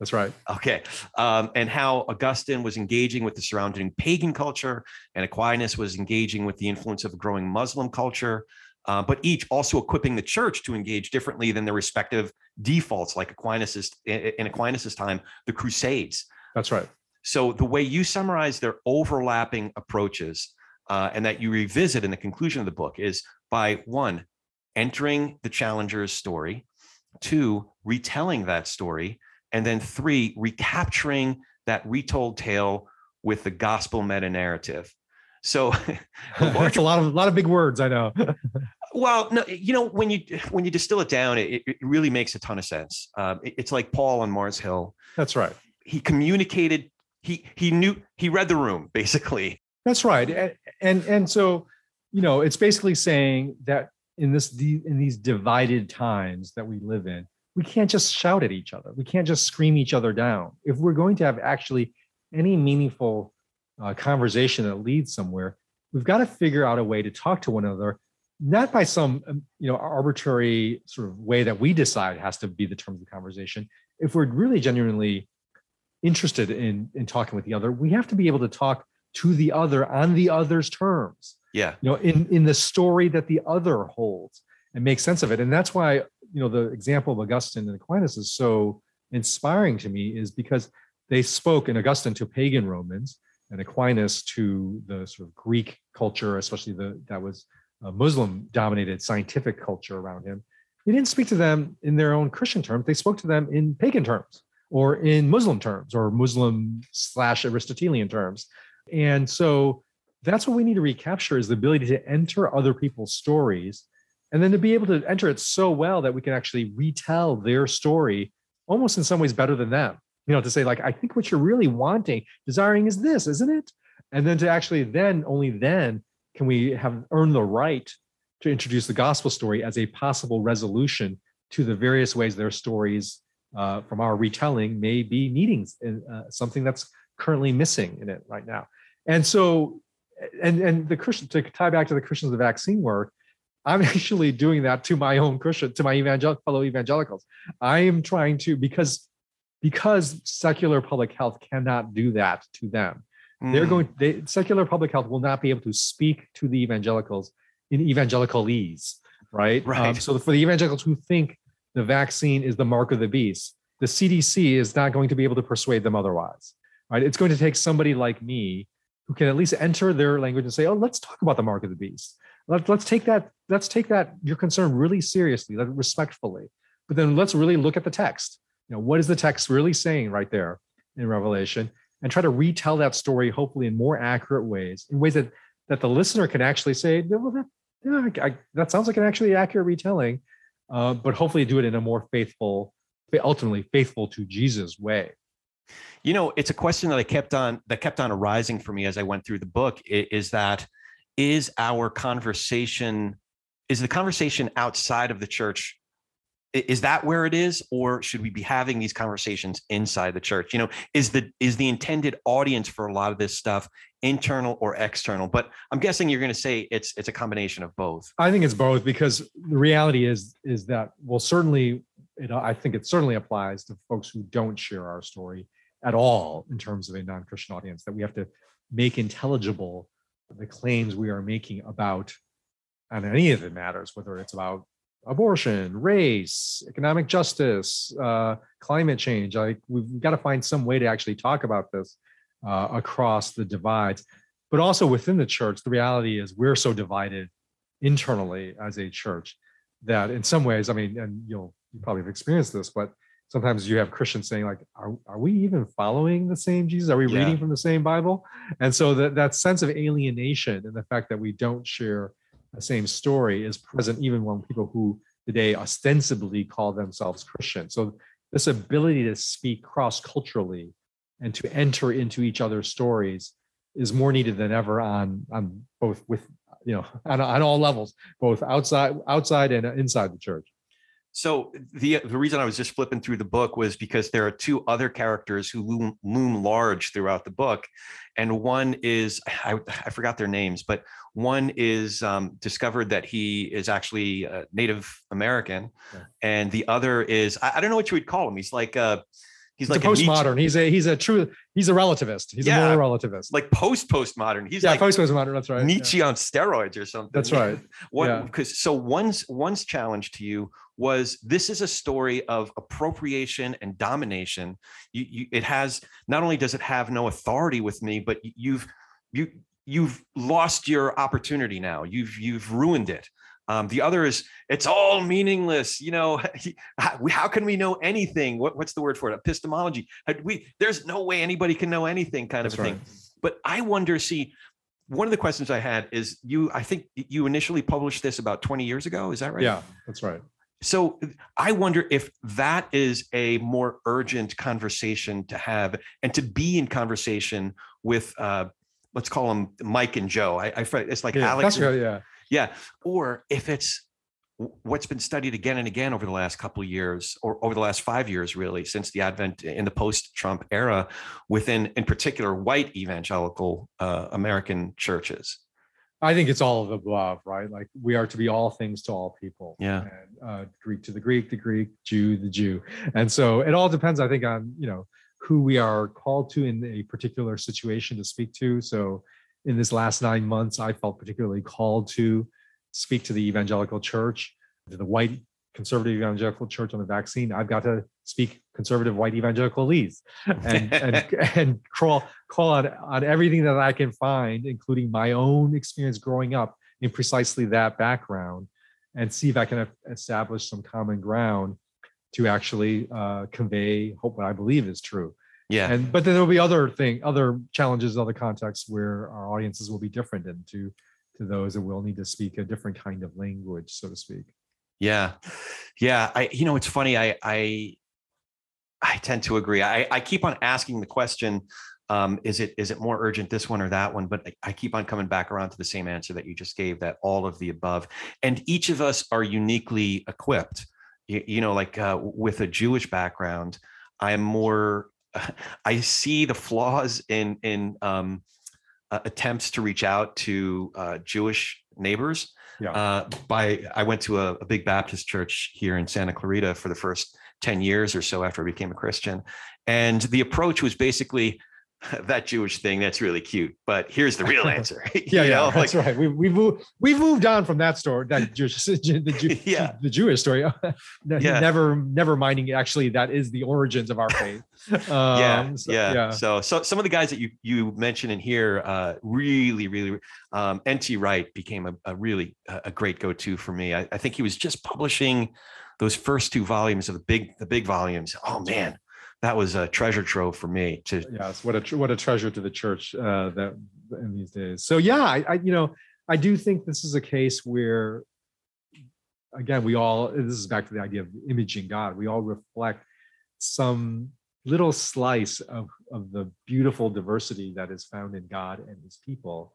That's right. Okay. Um, and how Augustine was engaging with the surrounding pagan culture, and Aquinas was engaging with the influence of a growing Muslim culture, uh, but each also equipping the church to engage differently than their respective defaults, like Aquinas's in Aquinas's time, the Crusades. That's right. So the way you summarize their overlapping approaches uh, and that you revisit in the conclusion of the book is by one, entering the challenger's story, two, retelling that story, and then three, recapturing that retold tale with the gospel meta narrative. So, <laughs> larger <laughs> a lot of a lot of big words. I know. well, no, you know, when you when you distill it down, it, it really makes a ton of sense. Um, it- it's like Paul on Mars Hill. That's right. He communicated. He he knew. He read the room basically. That's right. And and, and so, you know, it's basically saying that in this in these divided times that we live in, we can't just shout at each other. We can't just scream each other down. If we're going to have actually any meaningful uh, conversation that leads somewhere, we've got to figure out a way to talk to one another, not by some um, you know arbitrary sort of way that we decide has to be the terms of the conversation. If we're really genuinely interested in in talking with the other, we have to be able to talk to the other on the other's terms Yeah. you know in in the story that the other holds and make sense of it and that's why you know the example of augustine and aquinas is so inspiring to me is because they spoke in augustine to pagan romans and aquinas to the sort of greek culture especially the that was a muslim dominated scientific culture around him. He didn't speak to them in their own christian terms. They spoke to them in pagan terms or in muslim terms or muslim slash aristotelian terms. And so that's what we need to recapture is the ability to enter other people's stories and then to be able to enter it so well that we can actually retell their story almost in some ways better than them. You know to say like i think what you're really wanting desiring is this isn't it? And then to actually then only then can we have earned the right to introduce the gospel story as a possible resolution to the various ways their stories uh, from our retelling may be needing uh, something that's currently missing in it right now. And so and and the christian to tie back to the christians of the vaccine work i'm <laughs> actually doing that to my own christian to my evangel- fellow evangelicals. I am trying to because because secular public health cannot do that to them. They're Mm. going they, secular public health will not be able to speak to the evangelicals in evangelicalese right? Right. Um, so for the evangelicals who think the vaccine is the mark of the beast the cdc is not going to be able to persuade them otherwise right? It's going to take somebody like me who can at least enter their language and say oh let's talk about the mark of the beast Let, let's take that let's take that your concern really seriously like, respectfully. But then let's really look at the text. You know what is the text really saying right there in revelation? And try to retell that story hopefully in more accurate ways in ways that that the listener can actually say well that yeah, I, that sounds like an actually accurate retelling uh, but hopefully do it in a more faithful ultimately faithful to jesus way. You know, it's a question that I kept on that kept on arising for me as I went through the book. Is that is our conversation is the conversation outside of the church? Is that where it is, or should we be having these conversations inside the church? You know, is the is the intended audience for a lot of this stuff internal or external? But I'm guessing you're going to say it's it's a combination of both. I think it's both because the reality is is that well certainly it, I think it certainly applies to folks who don't share our story at all in terms of a non-Christian audience that we have to make intelligible the claims we are making about on any of it matters whether it's about abortion race economic justice uh, climate change like we've got to find some way to actually talk about this uh, across the divides but also within the church the reality is we're so divided internally as a church that in some ways i mean and you'll you probably have experienced this but sometimes you have christians saying like are, are we even following the same jesus? Are we Yeah. reading from the same bible? And so that that sense of alienation and the fact that we don't share the same story is present even among people who today ostensibly call themselves christian. So this ability to speak cross culturally and to enter into each other's stories is more needed than ever on on both with you know <laughs> on, on all levels both outside outside and inside the church so the the reason I was just flipping through the book was because there are two other characters who loom, loom large throughout the book, and one is I, I forgot their names, but one is um, discovered that he is actually Native American, yeah. and the other is I, I, don't know what you would call him. He's like a he's, like a postmodern. he's a he's a true he's a relativist. He's yeah, a moral relativist. Like post postmodern. He's yeah, like post postmodern. That's right. Nietzsche yeah. on steroids or something. That's right. <laughs> what because so one's one's challenge to you was this is a story of appropriation and domination. You, you it has not only does it have no authority with me, but you've you you've lost your opportunity now. You've you've ruined it. Um, the other is it's all meaningless. You know, <laughs> how can we know anything? What, what's the word for it? Epistemology. We there's no way anybody can know anything, kind That's of thing. But I wonder. See, one of the questions I had is you. I think you initially published this about 20 years ago. Is that right? Yeah, that's right. So I wonder if that is a more urgent conversation to have and to be in conversation with. Uh, let's call them Mike and Joe. I, I it's like yeah, Alex. Right, yeah yeah. Or if it's what's been studied again and again over the last couple of years or over the last five years really since the advent in the post-trump era within in particular white evangelical uh, american churches i think it's all of the above right? Like we are to be all things to all people. Yeah. And uh, greek to the greek the greek jew the jew. And so it all depends i think on you know who we are called to in a particular situation to speak to. So in this last nine months, I felt particularly called to speak to the evangelical church, to the white conservative evangelical church on the vaccine. I've got to speak conservative white evangelical leads and and <laughs> <laughs> and crawl call on, on everything that I can find, including my own experience growing up in precisely that background, and see if I can establish some common ground to actually uh, convey hope what I believe is true. Yeah. And but then there'll be other thing, other challenges, other contexts where our audiences will be different and to to those that will need to speak a different kind of language, so to speak. Yeah. Yeah. I you know it's funny. I I I tend to agree. I, I keep on asking the question, um, is it is it more urgent this one or that one? But I, I keep on coming back around to the same answer that you just gave, that all of the above. And each of us are uniquely equipped. You, you know, like uh, with a Jewish background, I'm more <laughs> I see the flaws in in um, uh, attempts to reach out to uh, Jewish neighbors. Yeah. Uh, by I went to a, a, big Baptist church here in Santa Clarita for the first ten years or so after I became a Christian, and the approach was basically <laughs> that Jewish thing, that's really cute. But here's the real <laughs> answer. <laughs> yeah, yeah, know? that's like, right. We, we've moved, we've moved on from that story, that Jewish, the, Jew, yeah. the Jewish story. yeah. Never, never minding. Actually, that is the origins of our faith. Um, yeah, so, yeah, yeah. So, so some of the guys that you you mentioned in here, uh, really, really, um, N.T. Wright became a, a really a great go-to for me. I, I think he was just publishing those first two volumes of the big the big volumes. Oh man that was a treasure trove for me to yes what a what a treasure to the church uh that in these days so yeah I, I you know i do think this is a case where again we all this is back to the idea of imaging god we all reflect some little slice of of the beautiful diversity that is found in god and his people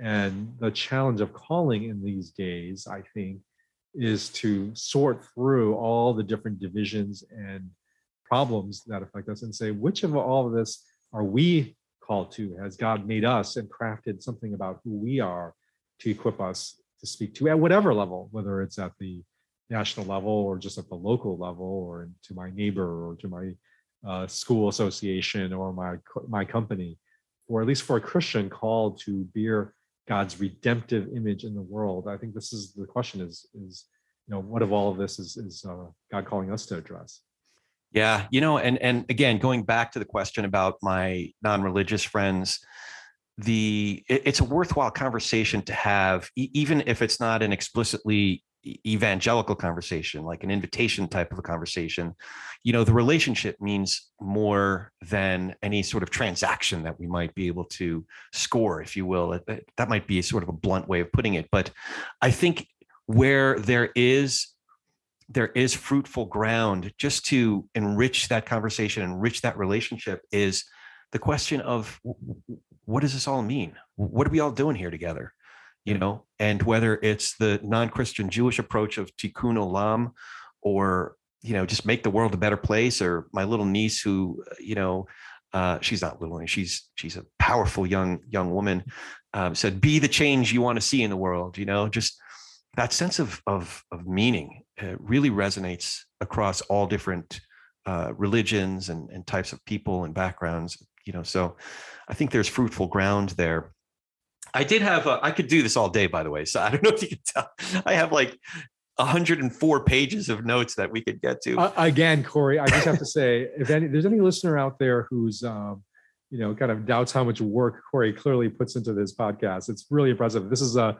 and the challenge of calling in these days i think is to sort through all the different divisions and problems that affect us and say, which of all of this are we called to? Has God made us and crafted something about who we are to equip us to speak to at whatever level, whether it's at the national level or just at the local level or to my neighbor or to my uh, school association or my my company, or at least for a Christian called to bear God's redemptive image in the world. I think this is the question: is is you know what of all of this is is uh, God calling us to address? Yeah, you know, and and again, going back to the question about my non-religious friends, the it, it's a worthwhile conversation to have, e- even if it's not an explicitly evangelical conversation, like an invitation type of a conversation. You know, the relationship means more than any sort of transaction that we might be able to score, if you will. That, might be sort of a blunt way of putting it, but I think where there is there is fruitful ground just to enrich that conversation, enrich that relationship is the question of what does this all mean? What are we all doing here together? You know, and whether it's the non-Christian Jewish approach of tikkun olam, or you know, just make the world a better place, or my little niece who, you know, uh, she's not little, she's she's a powerful young young woman, um, said, "Be the change you want to see in the world." You know, just that sense of of of meaning uh, really resonates across all different uh, religions and, and types of people and backgrounds. You know, so I think there's fruitful ground there. I did have a, I could do this all day, by the way. So <laughs> I don't know if you can tell. I have like 104 pages of notes that we could get to. Uh, again, Corey, I just have to say, if any, there's any listener out there who's, um, you know, kind of doubts how much work Corey clearly puts into this podcast, it's really impressive. This is a,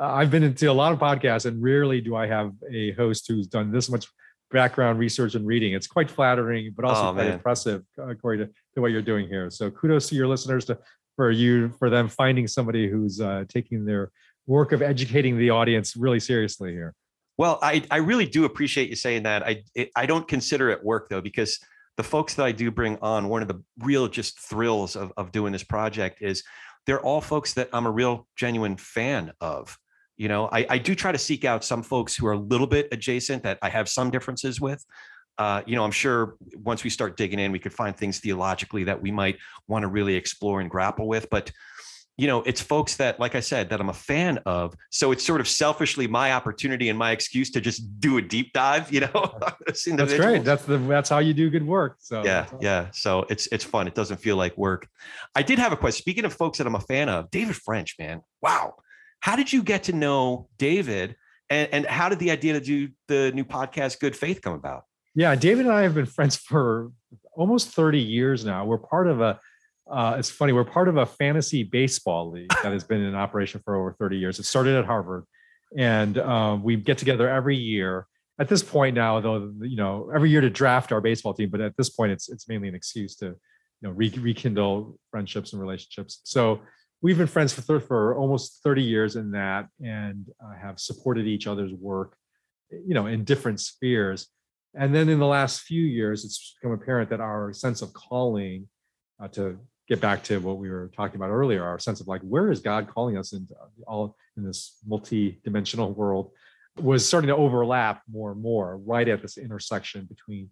I've been into a lot of podcasts, and rarely do I have a host who's done this much background research and reading. It's quite flattering, but also Oh, quite man. impressive, uh, Corey, to, to what you're doing here. So kudos to your listeners to for you for them finding somebody who's uh, taking their work of educating the audience really seriously here. Well, I, I really do appreciate you saying that. I it, I don't consider it work though, because the folks that I do bring on, one of the real just thrills of, of doing this project is they're all folks that I'm a real genuine fan of. You know, I, I do try to seek out some folks who are a little bit adjacent that I have some differences with. Uh, you know, I'm sure once we start digging in, we could find things theologically that we might want to really explore and grapple with. But you know, it's folks that, like I said, that I'm a fan of. So it's sort of selfishly my opportunity and my excuse to just do a deep dive, you know. That's <laughs> great. That's the that's how you do good work. So yeah, awesome. yeah. So it's it's fun. It doesn't feel like work. I did have a question. Speaking of folks that I'm a fan of, David French, man. Wow. How did you get to know David? And, and how did the idea to do the new podcast Good Faith come about? Yeah, David and I have been friends <laughs> for almost 30 years now. We're part of a uh, it's funny, we're part of a fantasy baseball league that has been in operation for over 30 years. It started at Harvard, and um, we get together every year. At this point now, though, you know, every year to draft our baseball team, but at this point, it's it's mainly an excuse to, you know, re- rekindle friendships and relationships. So we've been friends for for almost 30 years in that, and uh, have supported each other's work, you know, in different spheres. And then in the last few years, it's become apparent that our sense of calling, uh, to get back to what we were talking about earlier, our sense of like, where is God calling us into all in this multi-dimensional world, was starting to overlap more and more right at this intersection between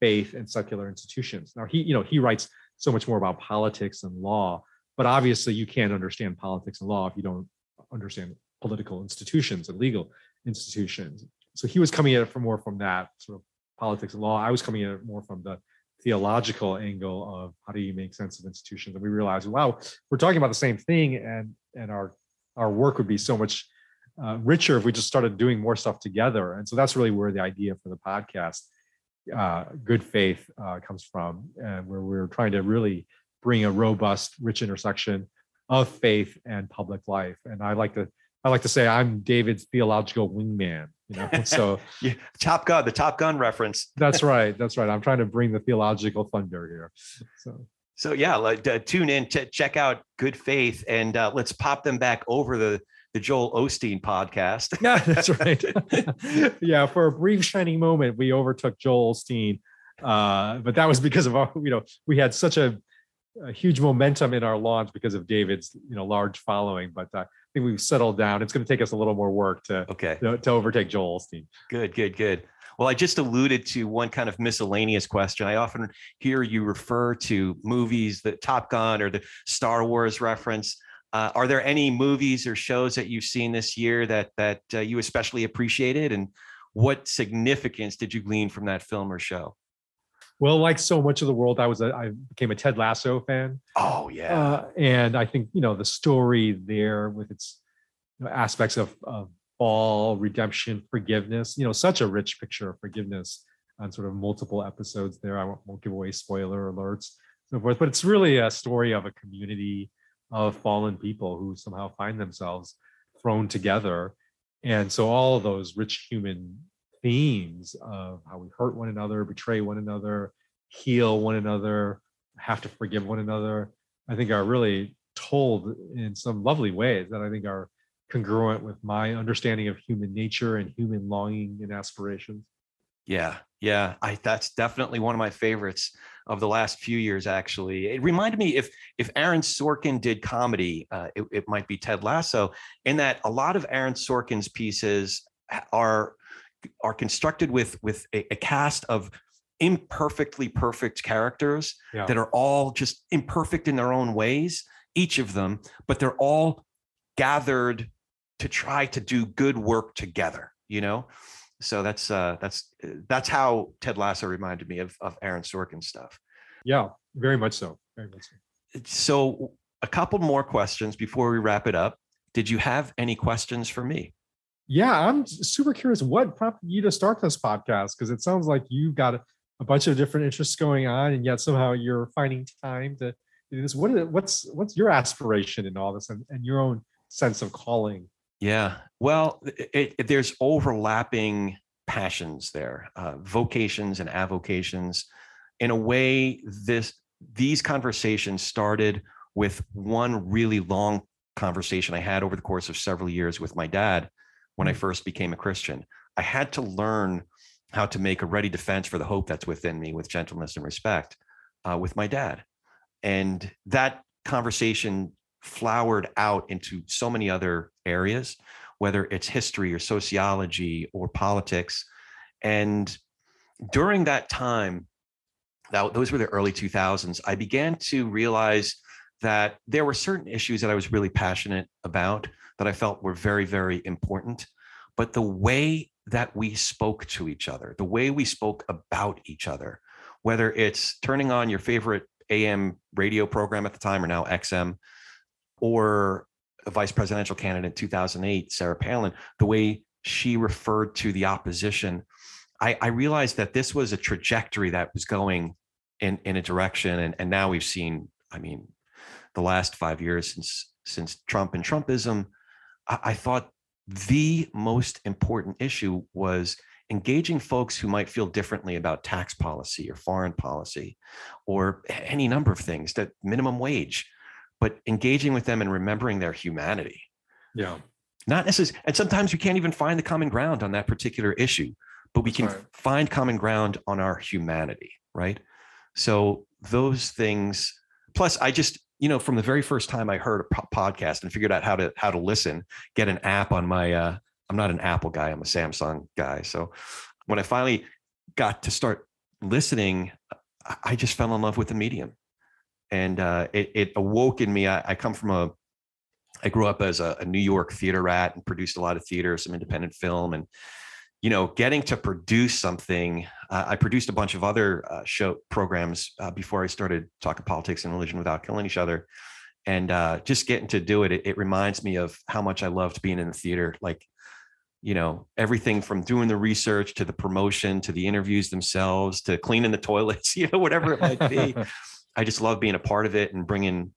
faith and secular institutions. Now he, you know, he writes so much more about politics and law, but obviously you can't understand politics and law if you don't understand political institutions and legal institutions. So he was coming at it from more from that sort of politics and law. I was coming at it more from the theological angle of how do you make sense of institutions. And we realized, wow, we're talking about the same thing, and and our our work would be so much uh, richer if we just started doing more stuff together. And so that's really where the idea for the podcast, uh, Good Faith, uh, comes from, and where we're trying to really bring a robust, rich intersection of faith and public life. And I like to I like to say I'm David's theological wingman. You know, <laughs> so <laughs> Yeah, Top Gun, the Top Gun reference. <laughs> that's right. That's right. I'm trying to bring the theological thunder here. So So yeah, like uh, tune in, to check out Good Faith, and uh, let's pop them back over the the Joel Osteen podcast. yeah, that's right. yeah, for a brief shining moment, we overtook Joel Osteen, uh, but that was because of our, you know, we had such a, a huge momentum in our launch because of David's, you know, large following. But uh, think we've settled down. It's going to take us a little more work to Okay. to, to overtake Joel Osteen. Good, good, good. Well, I just alluded to one kind of miscellaneous question. I often hear you refer to movies, the Top Gun or the Star Wars reference. Uh, are there any movies or shows that you've seen this year that that uh, you especially appreciated, and what significance did you glean from that film or show? Well, like so much of the world, I was a, I became a Ted Lasso fan. Oh yeah, Uh, and I think you know the story there with its you know, aspects of, of fall, redemption, forgiveness. You know, such a rich picture of forgiveness on sort of multiple episodes. There, I won't, won't give away spoiler alerts, so forth. But it's really a story of a community of fallen people who somehow find themselves thrown together, and so all of those rich human themes of how we hurt one another, betray one another, heal one another, have to forgive one another I think are really told in some lovely ways that I think are congruent with my understanding of human nature and human longing and aspirations. yeah, Yeah, I that's definitely one of my favorites of the last few years. Actually, it reminded me if if Aaron Sorkin did comedy, uh, it, it might be Ted Lasso. In that, a lot of Aaron Sorkin's pieces are are constructed with with a, a cast of imperfectly perfect characters Yeah. that are all just imperfect in their own ways, each of them, but they're all gathered to try to do good work together, you know? So that's uh that's that's how Ted Lasso reminded me of of Aaron Sorkin stuff. Yeah, very much so. Very much so. So a couple more questions before we wrap it up. Did you have any questions for me? Yeah, I'm super curious what prompted you to start this podcast because it sounds like you've got a, bunch of different interests going on, and yet somehow you're finding time to do this. What is, what's what's your aspiration in all this, and, and your own sense of calling? Yeah. Well, it, it- there's overlapping passions there, uh, vocations and avocations. In a way, this these conversations started with one really long conversation I had over the course of several years with my dad when I first became a Christian. I had to learn how to make a ready defense for the hope that's within me with gentleness and respect uh, with my dad. And that conversation flowered out into so many other areas, whether it's history or sociology or politics. And during that time, that, those were the early 2000s, I began to realize that there were certain issues that I was really passionate about that I felt were very, very important. But the way that we spoke to each other, the way we spoke about each other, whether it's turning on your favorite AM radio program at the time or now XM, or a vice presidential candidate in 2008, Sarah Palin, the way she referred to the opposition, I, I realized that this was a trajectory that was going in, in a direction. And, and now we've seen, I mean, the last five years since since Trump and Trumpism, I, I thought the most important issue was engaging folks who might feel differently about tax policy or foreign policy or any number of things that minimum wage but engaging with them and remembering their humanity. Yeah, not necessarily and sometimes we can't even find the common ground on that particular issue but we can right. find common ground on our humanity right? So those things plus i just you know from the very first time i heard a po- podcast and figured out how to how to listen get an app on my uh i'm not an apple guy i'm a samsung guy. So when i finally got to start listening i I just fell in love with the medium. And uh it, it awoke in me. I, I come from a I grew up as a, a New York theater rat and produced a lot of theater, some independent film, and you know, getting to produce something. Uh, I produced a bunch of other uh, show programs uh, before I started talking politics and religion without killing each other, and uh, just getting to do it, it. It reminds me of how much I loved being in the theater. Like, you know, everything from doing the research to the promotion to the interviews themselves to cleaning the <laughs> toilets, you know, whatever it might be. <laughs> I just love being a part of it and bringing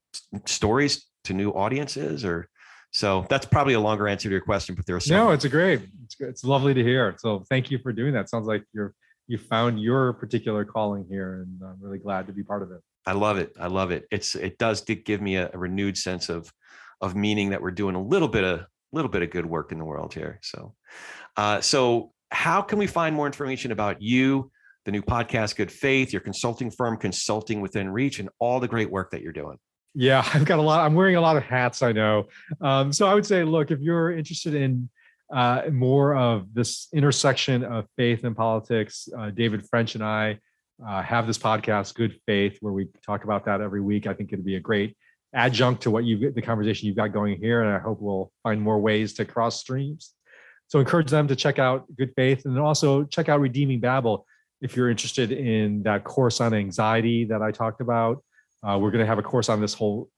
stories to new audiences. Or so that's probably a longer answer to your question, but there are some. no, it's a great. It's. It's lovely to hear. So thank you for doing that. Sounds like you're you found your particular calling here, and I'm really glad to be part of it. I love it. I love it. It's it does give me a, a renewed sense of of meaning that we're doing a little bit of little bit of good work in the world here. So, uh, so how can we find more information about you, the new podcast, Good Faith, your consulting firm, Consulting Within Reach, and all the great work that you're doing? Yeah, <laughs> I've got a lot. I'm wearing a lot of hats. I know. Um, so I would say, look, if you're interested in uh, more of this intersection of faith and politics, uh, David French and I uh, have this podcast, Good Faith, where we talk about that every week. I think it'd be a great adjunct to what you the conversation you've got going here, and I hope we'll find more ways to cross streams. So encourage them to check out Good Faith, and also check out Redeeming Babel if you're interested in that course on anxiety that I talked about. Uh, we're going to have a course on this whole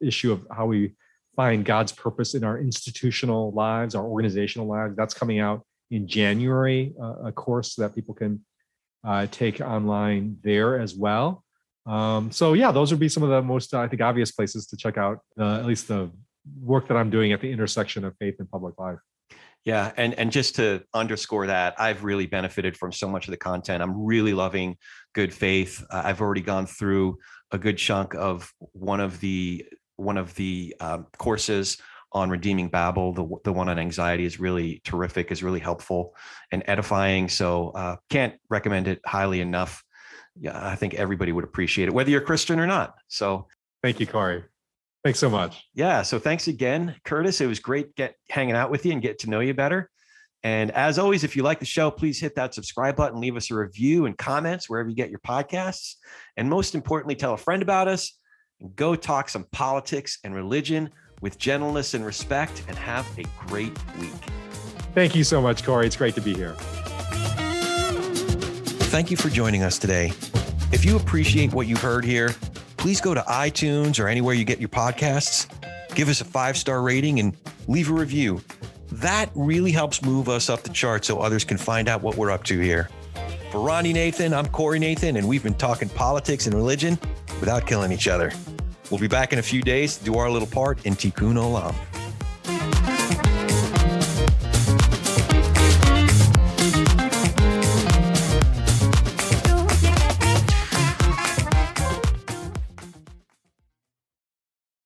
issue of how we find God's purpose in our institutional lives, our organizational lives. That's coming out in January, uh, a course that people can uh, take online there as well. Um, so yeah, those would be some of the most, uh, I think, obvious places to check out uh, at least the work that I'm doing at the intersection of faith and public life. Yeah, and and just to underscore that, I've really benefited from so much of the content. I'm really loving Good Faith. I've already gone through a good chunk of one of the one of the um, courses on Redeeming Babel. The, the one on anxiety is really terrific, is really helpful and edifying. So uh, can't recommend it highly enough. Yeah, I think everybody would appreciate it, whether you're Christian or not. So thank you, Corey. Thanks so much. Yeah. So thanks again, Curtis. It was great get hanging out with you and get to know you better. And as always, if you like the show, please hit that subscribe button, leave us a review and comments wherever you get your podcasts. And most importantly, tell a friend about us and go talk some politics and religion with gentleness and respect and have a great week. Thank you so much, Corey. It's great to be here. Thank you for joining us today. If you appreciate what you've heard here, please go to iTunes or anywhere you get your podcasts, give us a five star rating, and leave a review. That really helps move us up the chart so others can find out what we're up to here. For Ronnie Nathan, I'm Corey Nathan, and we've been talking politics and religion without killing each other. We'll be back in a few days to do our little part in Tikkun Olam.